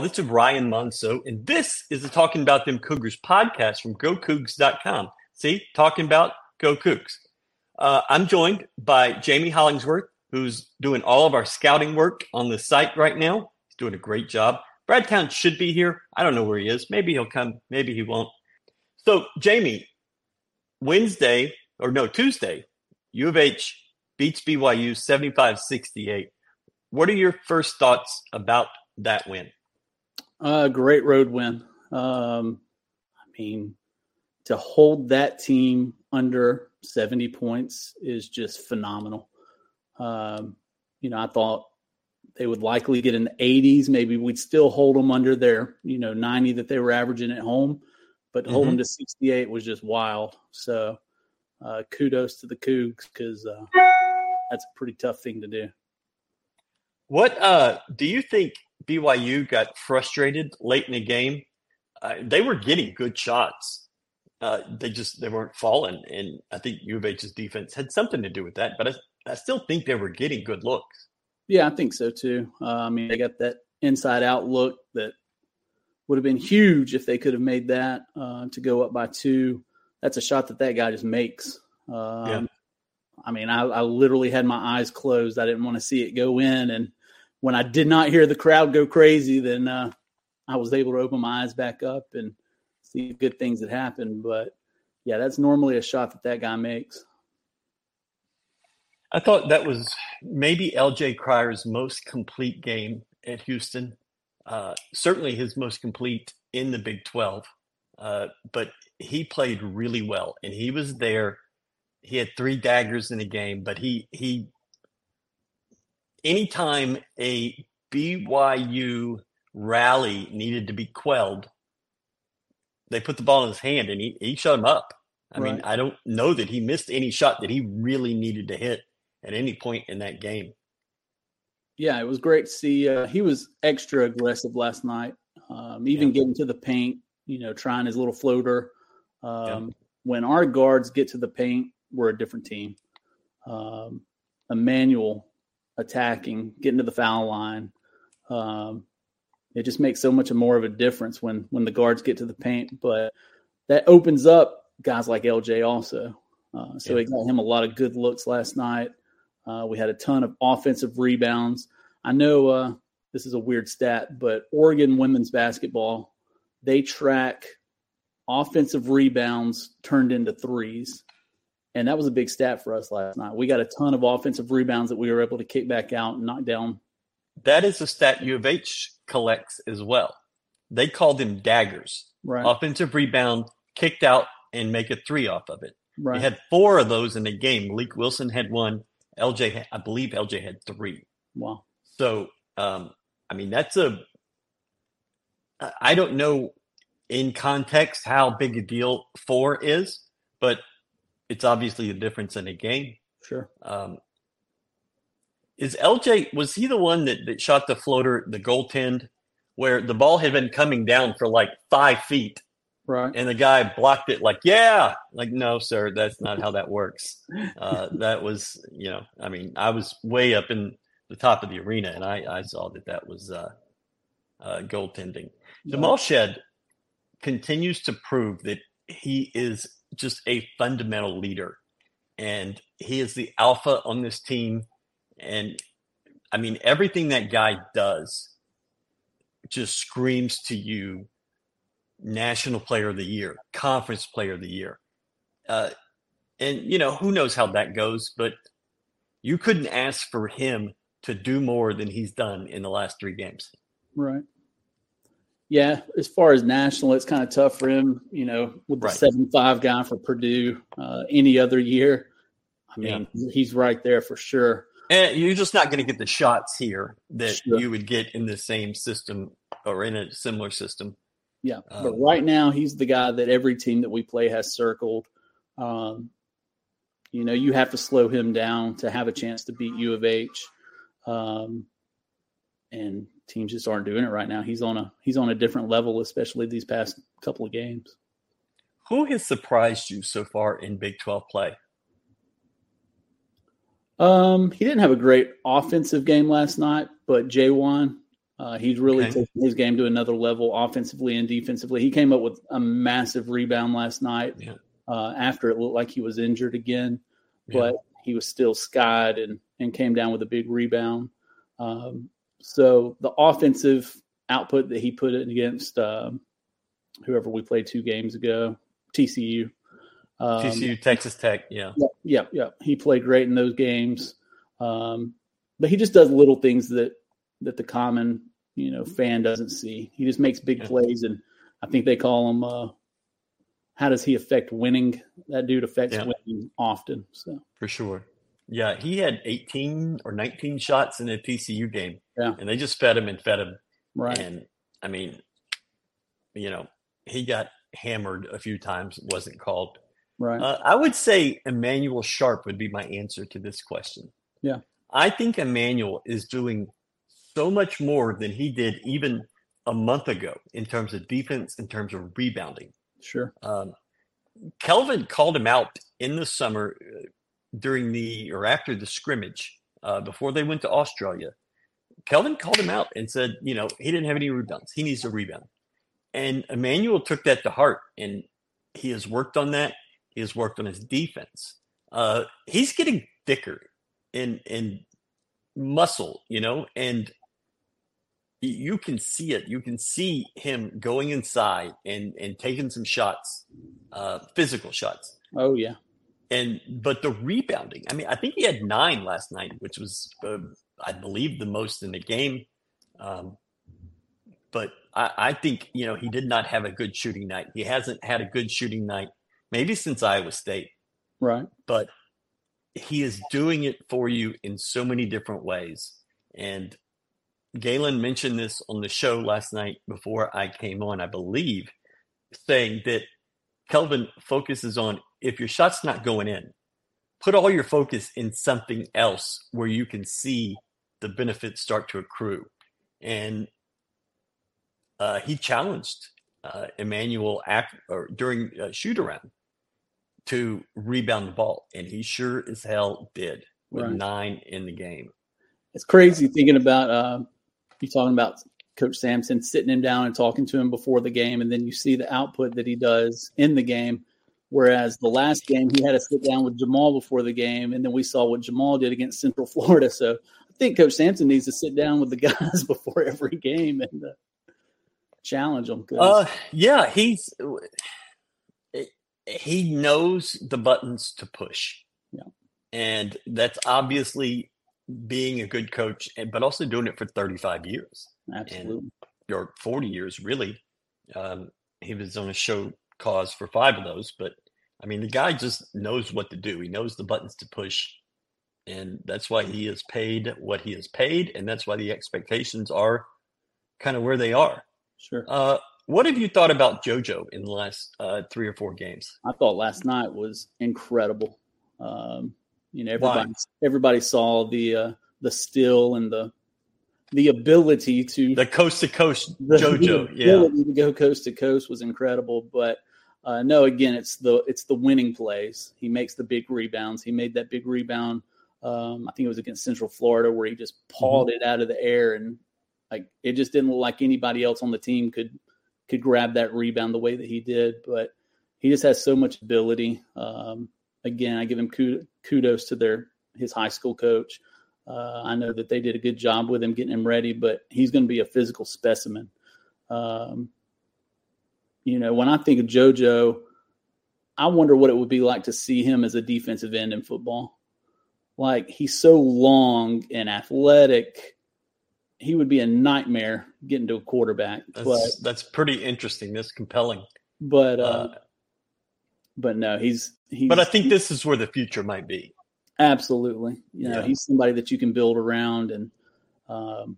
all, this is Ryan Monceaux, and this is the Talking About Them Cougars podcast from GoCoogs.com. See, talking about Go Coogs. Uh, I'm joined by Jayme Hollingsworth, who's doing all of our scouting work on the site right now. He's doing a great job. Brad Town should be here. I don't know where he is. Maybe he'll come, maybe he won't. So, Jayme, Wednesday, or no, Tuesday, U of H beats BYU 75 68. What are your first thoughts about that win? A uh, great road win. Um, I mean, to hold that team under 70 points is just phenomenal. Um, you know, I thought they would likely get in the 80s. Maybe we'd still hold them under their, you know, 90 that they were averaging at home, but mm-hmm. hold them to 68 was just wild. So uh, kudos to the Coogs because uh, that's a pretty tough thing to do. What uh, do you think BYU got frustrated late in the game? Uh, they were getting good shots. Uh, they just they weren't falling, and I think U of H's defense had something to do with that. But I, I still think they were getting good looks. Yeah, I think so too. Uh, I mean, they got that inside out look that would have been huge if they could have made that uh, to go up by two. That's a shot that that guy just makes. Um, yeah. I mean, I, I, literally had my eyes closed. I didn't want to see it go in, and when I did not hear the crowd go crazy, then uh, I was able to open my eyes back up and see good things that happened. But yeah, that's normally a shot that that guy makes. I thought that was maybe LJ Cryer's most complete game at Houston. Uh, certainly his most complete in the Big 12. Uh, but he played really well and he was there. He had three daggers in the game, but he, he, anytime a BYU rally needed to be quelled, they put the ball in his hand and he, he shut him up. I right. mean, I don't know that he missed any shot that he really needed to hit at any point in that game. Yeah, it was great to see. Uh, he was extra aggressive last night, um, even yeah. getting to the paint, you know, trying his little floater. Um, yeah. When our guards get to the paint, we're a different team. Um, Emmanuel attacking, getting to the foul line. Um, it just makes so much more of a difference when when the guards get to the paint. But that opens up guys like LJ also. Uh, so yeah. got him a lot of good looks last night. Uh, we had a ton of offensive rebounds. I know uh, this is a weird stat, but Oregon women's basketball they track offensive rebounds turned into threes. And that was a big stat for us last night. We got a ton of offensive rebounds that we were able to kick back out and knock down. That is a stat U of H collects as well. They call them daggers. Right. Offensive rebound, kicked out, and make a three off of it. Right. We had four of those in the game. Mylik Wilson had one. LJ, I believe LJ had three. Wow. So, um, I mean, that's a. I don't know in context how big a deal four is, but it's obviously a difference in a game. Sure. Um, is LJ was he the one that, that shot the floater, the goaltend, where the ball had been coming down for like five feet, right? And the guy blocked it like, yeah, like no, sir, that's not how that works. Uh, that was, you know, I mean, I was way up in the top of the arena, and I I saw that that was uh, uh, goaltending. Jamal Shead continues to prove that he is just a fundamental leader, and he is the alpha on this team and I mean, everything that guy does just screams to you national player of the year, conference player of the year. Uh, and, you know, who knows how that goes, but you couldn't ask for him to do more than he's done in the last three games. Right. Yeah, as far as national, it's kind of tough for him. You know, with the right. seven five guy for Purdue, uh, any other year, I mean, yeah. he's right there for sure. And you're just not going to get the shots here that sure. you would get in the same system or in a similar system. Yeah, um, but right now he's the guy that every team that we play has circled. Um, you know, you have to slow him down to have a chance to beat U of H, um, and teams just aren't doing it right now. He's on a he's on a different level, especially these past couple of games. Who has surprised you so far in Big Twelve play? Um, he didn't have a great offensive game last night, but J'Wan, Uh, he's really okay. taken his game to another level, offensively and defensively. He came up with a massive rebound last night yeah. uh, after it looked like he was injured again, yeah. but he was still skied and and came down with a big rebound. Um, so the offensive output that he put in against uh, whoever we played two games ago, TCU. Um, TCU, Texas Tech, yeah, yeah, yeah, yeah. He played great in those games, um, but he just does little things that that the common you know fan doesn't see. He just makes big yeah. plays, and I think they call him. Uh, how does he affect winning? That dude affects yeah. winning often. So for sure, yeah, he had 18 or 19 shots in a TCU game. Yeah, and they just fed him and fed him. Right. And I mean, you know, he got hammered a few times. wasn't called. Right. Uh, I would say Emmanuel Sharp would be my answer to this question. Yeah. I think Emmanuel is doing so much more than he did even a month ago in terms of defense, in terms of rebounding. Sure. Um, Kelvin called him out in the summer during the or after the scrimmage uh, before they went to Australia. Kelvin called him out and said, you know, he didn't have any rebounds. He needs a rebound. And Emmanuel took that to heart and he has worked on that. He has worked on his defense. Uh, he's getting thicker in in muscle, you know, and you can see it. You can see him going inside and and taking some shots, uh, physical shots. Oh yeah. And but the rebounding. I mean, I think he had nine last night, which was, uh, I believe, the most in the game. Um, but I, I think you know he did not have a good shooting night. He hasn't had a good shooting night maybe since Iowa State. Right. But he is doing it for you in so many different ways. And Galen mentioned this on the show last night before I came on, I believe, saying that Kelvin focuses on if your shot's not going in, put all your focus in something else where you can see the benefits start to accrue. And uh, he challenged uh, Emmanuel after, or during a shoot around to rebound the ball, and he sure as hell did with right. nine in the game. It's crazy thinking about uh, you talking about Coach Sampson sitting him down and talking to him before the game, and then you see the output that he does in the game. Whereas the last game, he had to sit down with Jamal before the game, and then we saw what Jamal did against Central Florida. So I think Coach Sampson needs to sit down with the guys before every game and uh, challenge them. Uh, yeah, he's he knows the buttons to push. Yeah, and that's obviously being a good coach, but also doing it for 35 years. Absolutely. And, or 40 years, really. Um, he was on a show cause for five of those, but I mean, the guy just knows what to do. He knows the buttons to push. And that's why he is paid what he is paid. And that's why the expectations are kind of where they are. Sure. Uh, what have you thought about JoJo in the last uh, three or four games? I thought last night was incredible. Um, you know, everybody Why? everybody saw the uh, the still and the the ability to the coast to coast JoJo. The ability yeah, to go coast to coast was incredible. But uh, no, again, it's the it's the winning plays. He makes the big rebounds. He made that big rebound. Um, I think it was against Central Florida where he just pawed mm-hmm. it out of the air and like it just didn't look like anybody else on the team could could grab that rebound the way that he did. But he just has so much ability. Um, again, I give him kudos to their his high school coach. Uh, I know that they did a good job with him getting him ready, but he's going to be a physical specimen. Um, you know, when I think of JoJo, I wonder what it would be like to see him as a defensive end in football. Like he's so long and athletic, he would be a nightmare getting to a quarterback. That's, but that's pretty interesting. That's compelling. But uh, uh, but no, he's he's. But I think this is where the future might be. Absolutely, you know, yeah. he's somebody that you can build around, and um,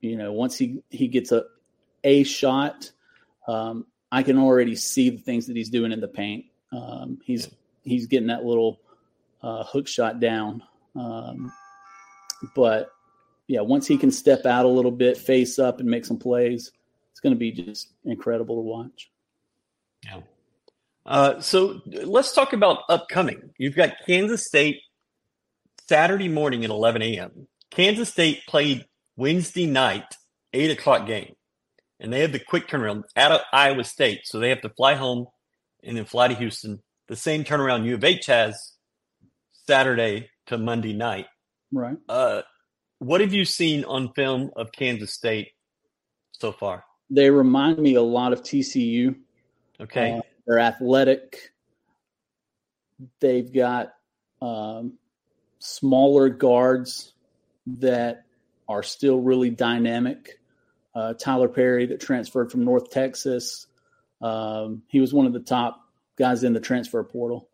you know, once he he gets a a shot, um, I can already see the things that he's doing in the paint. Um, he's he's getting that little uh, hook shot down, um, but yeah, once he can step out a little bit, face up, and make some plays, it's going to be just incredible to watch. Yeah. Uh, so let's talk about upcoming. You've got Kansas State Saturday morning at 11 a.m. Kansas State played Wednesday night eight o'clock game, and they have the quick turnaround out of Iowa State, so they have to fly home and then fly to Houston. The same turnaround U of H has Saturday to Monday night. Right. Uh, what have you seen on film of Kansas State so far? They remind me a lot of TCU. Okay. Uh, they're athletic. They've got um, smaller guards that are still really dynamic. Uh, Tylor Perry, that transferred from North Texas, um, he was one of the top guys in the transfer portal.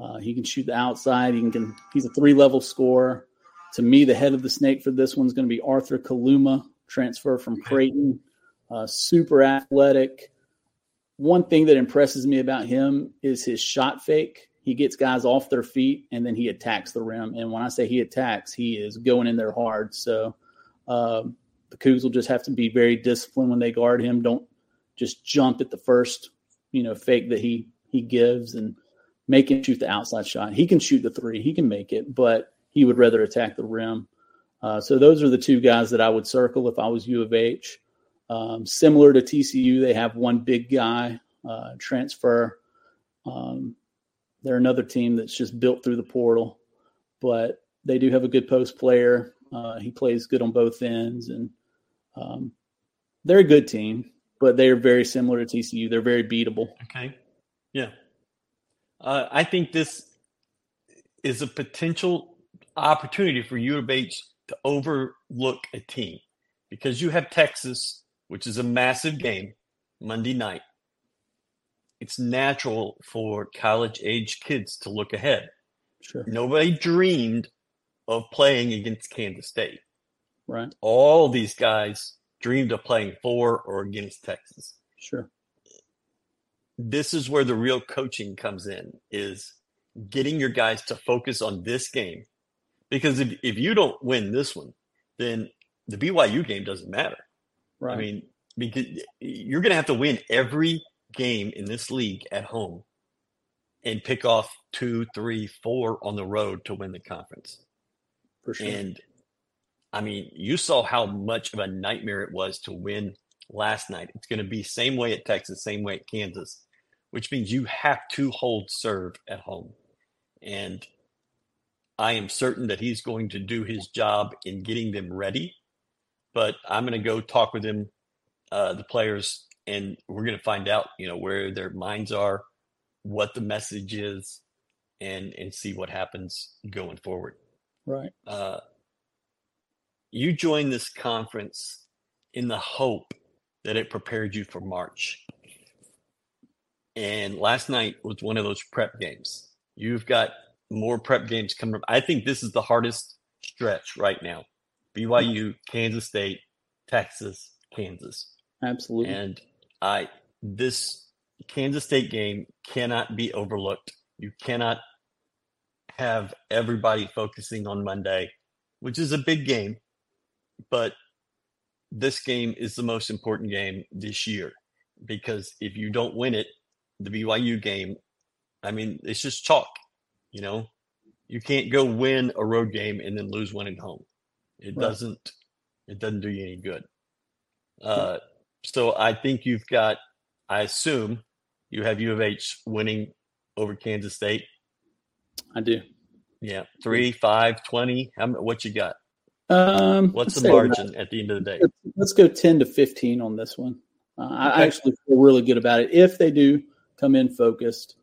Uh, he can shoot the outside. He can. He's a three level scorer. To me, the head of the snake for this one's going to be Arthur Kaluma, transfer from Creighton. Uh, super athletic. One thing that impresses me about him is his shot fake. He gets guys off their feet and then he attacks the rim. And when I say he attacks, he is going in there hard. So uh, the Coogs will just have to be very disciplined when they guard him. Don't just jump at the first, you know, fake that he he gives and make him shoot the outside shot. He can shoot the three, he can make it, but he would rather attack the rim. Uh, so those are the two guys that I would circle if I was U of H. Um, similar to TCU, they have one big guy uh, transfer. Um, they're another team that's just built through the portal, but they do have a good post player. Uh, he plays good on both ends, and um, they're a good team, but they are very similar to TCU. They're very beatable. Okay. Yeah. Uh, I think this is a potential opportunity for U of H to overlook a team because you have Texas, which is a massive game Monday night. It's natural for college age kids to look ahead. Sure. Nobody dreamed of playing against Kansas State. Right. All these guys dreamed of playing for or against Texas. Sure. This is where the real coaching comes in is getting your guys to focus on this game because if, if you don't win this one, then the BYU game doesn't matter. Right. I mean, because you're going to have to win every game in this league at home and pick off two, three, four on the road to win the conference. For sure. And I mean, you saw how much of a nightmare it was to win last night. It's going to be same way at Texas, same way at Kansas, which means you have to hold serve at home. And I am certain that he's going to do his job in getting them ready. But I'm going to go talk with them, uh, the players, and we're going to find out, you know, where their minds are, what the message is, and and see what happens going forward. Right. Uh, you joined this conference in the hope that it prepared you for March. And last night was one of those prep games. You've got more prep games coming up. I think this is the hardest stretch right now. BYU, Kansas State, Texas, Kansas. Absolutely. And I this Kansas State game cannot be overlooked. You cannot have everybody focusing on Monday, which is a big game, but this game is the most important game this year because if you don't win it, the BYU game, I mean, it's just chalk. You know, you can't go win a road game and then lose one at home. It right. doesn't. It doesn't do you any good. Uh, so I think you've got. I assume you have U of H winning over Kansas State. I do. Yeah, three, five, twenty. How what you got? Um, What's the margin at the end of the day? Let's go ten to fifteen on this one. Uh, okay. I actually feel really good about it if they do come in focused.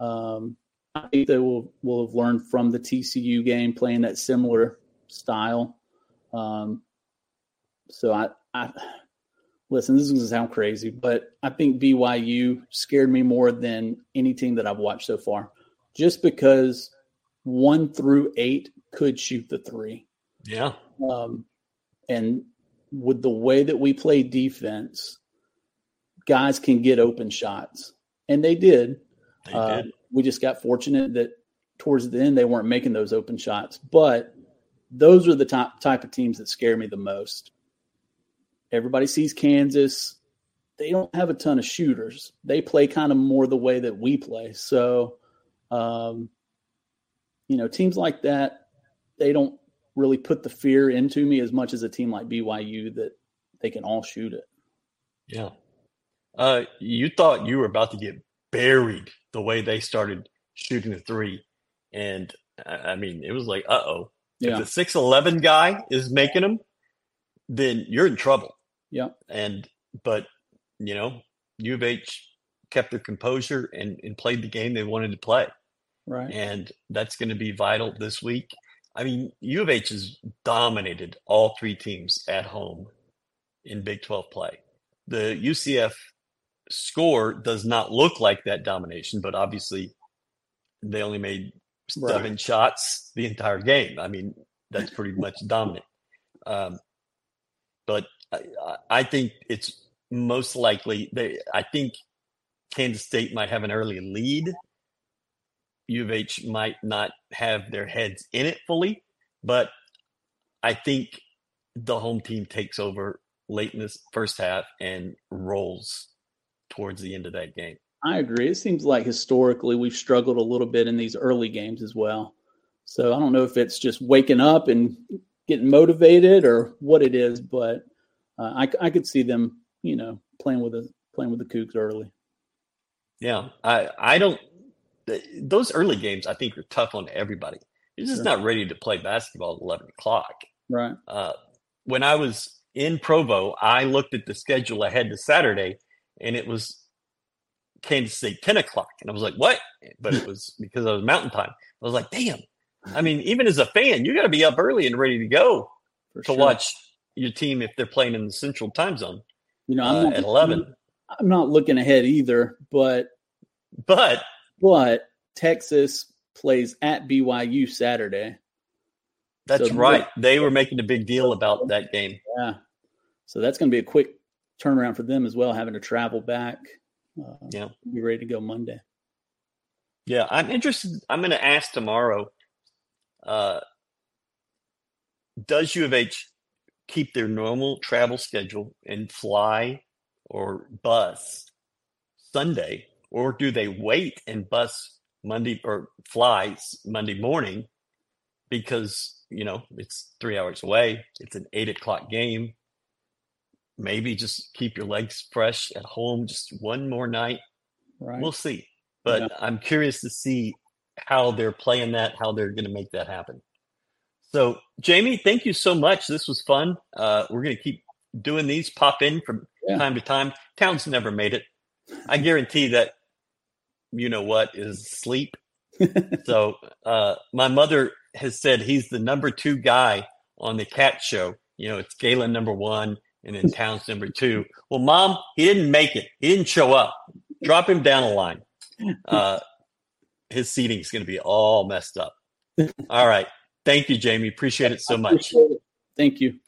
Um, I think they will will have learned from the TCU game, playing that similar style. Um, so I, I listen. This is going to sound crazy, but I think BYU scared me more than any team that I've watched so far, just because one through eight could shoot the three. Yeah. Um, and with the way that we play defense, guys can get open shots, and they did. They uh, did we just got fortunate that towards the end they weren't making those open shots. But those are the top type of teams that scare me the most. Everybody sees Kansas. They don't have a ton of shooters. They play kind of more the way that we play. So, um, you know, teams like that, they don't really put the fear into me as much as a team like BYU that they can all shoot it. Yeah. Uh, you thought you were about to get buried the way they started shooting the three, and I mean, it was like, uh oh. Yeah. If the six eleven guy is making them, then you're in trouble. Yeah. And but you know, U of H kept their composure and, and played the game they wanted to play. Right. And that's going to be vital this week. I mean, U of H has dominated all three teams at home in Big 12 play. The UCF score does not look like that domination, but obviously they only made seven right. shots the entire game. I mean, that's pretty much dominant. Um, but I, I, think it's most likely they. I think Kansas State might have an early lead. U of H might not have their heads in it fully, but I think the home team takes over late in this first half and rolls towards the end of that game. I agree. It seems like historically we've struggled a little bit in these early games as well. So I don't know if it's just waking up and getting motivated or what it is, but uh, I, I could see them, you know, playing with the playing with the Coogs early. Yeah, I I don't. Those early games I think are tough on everybody. You're just sure. not ready to play basketball at eleven o'clock. Right. Uh, when I was in Provo, I looked at the schedule ahead to Saturday, and it was Kansas State ten o'clock, and I was like, "What?" But it was because I was Mountain Time. I was like, "Damn!" I mean, even as a fan, you got to be up early and ready to go For to sure. watch your team if they're playing in the Central Time Zone. You know, I'm uh, not, at eleven. I'm not looking ahead either, but but but Texas plays at BYU Saturday. That's so right. They were making a big deal about that game. Yeah. So that's going to be a quick turnaround for them as well, having to travel back. Uh, yeah. Be ready to go Monday. Yeah. I'm interested. I'm going to ask tomorrow uh, Does U of H keep their normal travel schedule and fly or bus Sunday, or do they wait and bus Monday or flies Monday morning because you know it's three hours away? It's an eight o'clock game. Maybe just keep your legs fresh at home just one more night. Right. We'll see. But yeah. I'm curious to see how they're playing that, how they're going to make that happen. So, Jayme, thank you so much. This was fun. Uh, we're going to keep doing these, pop in from yeah. time to time. Town's never made it. I guarantee that you know what is sleep. so, uh, my mother has said he's the number two guy on the cat show. You know, it's Galen number one and then Towns number two. Well, mom, he didn't make it. He didn't show up. Drop him down a line. Uh, his seating is going to be all messed up. All right. Thank you, Jayme. Appreciate it so much. Thank you.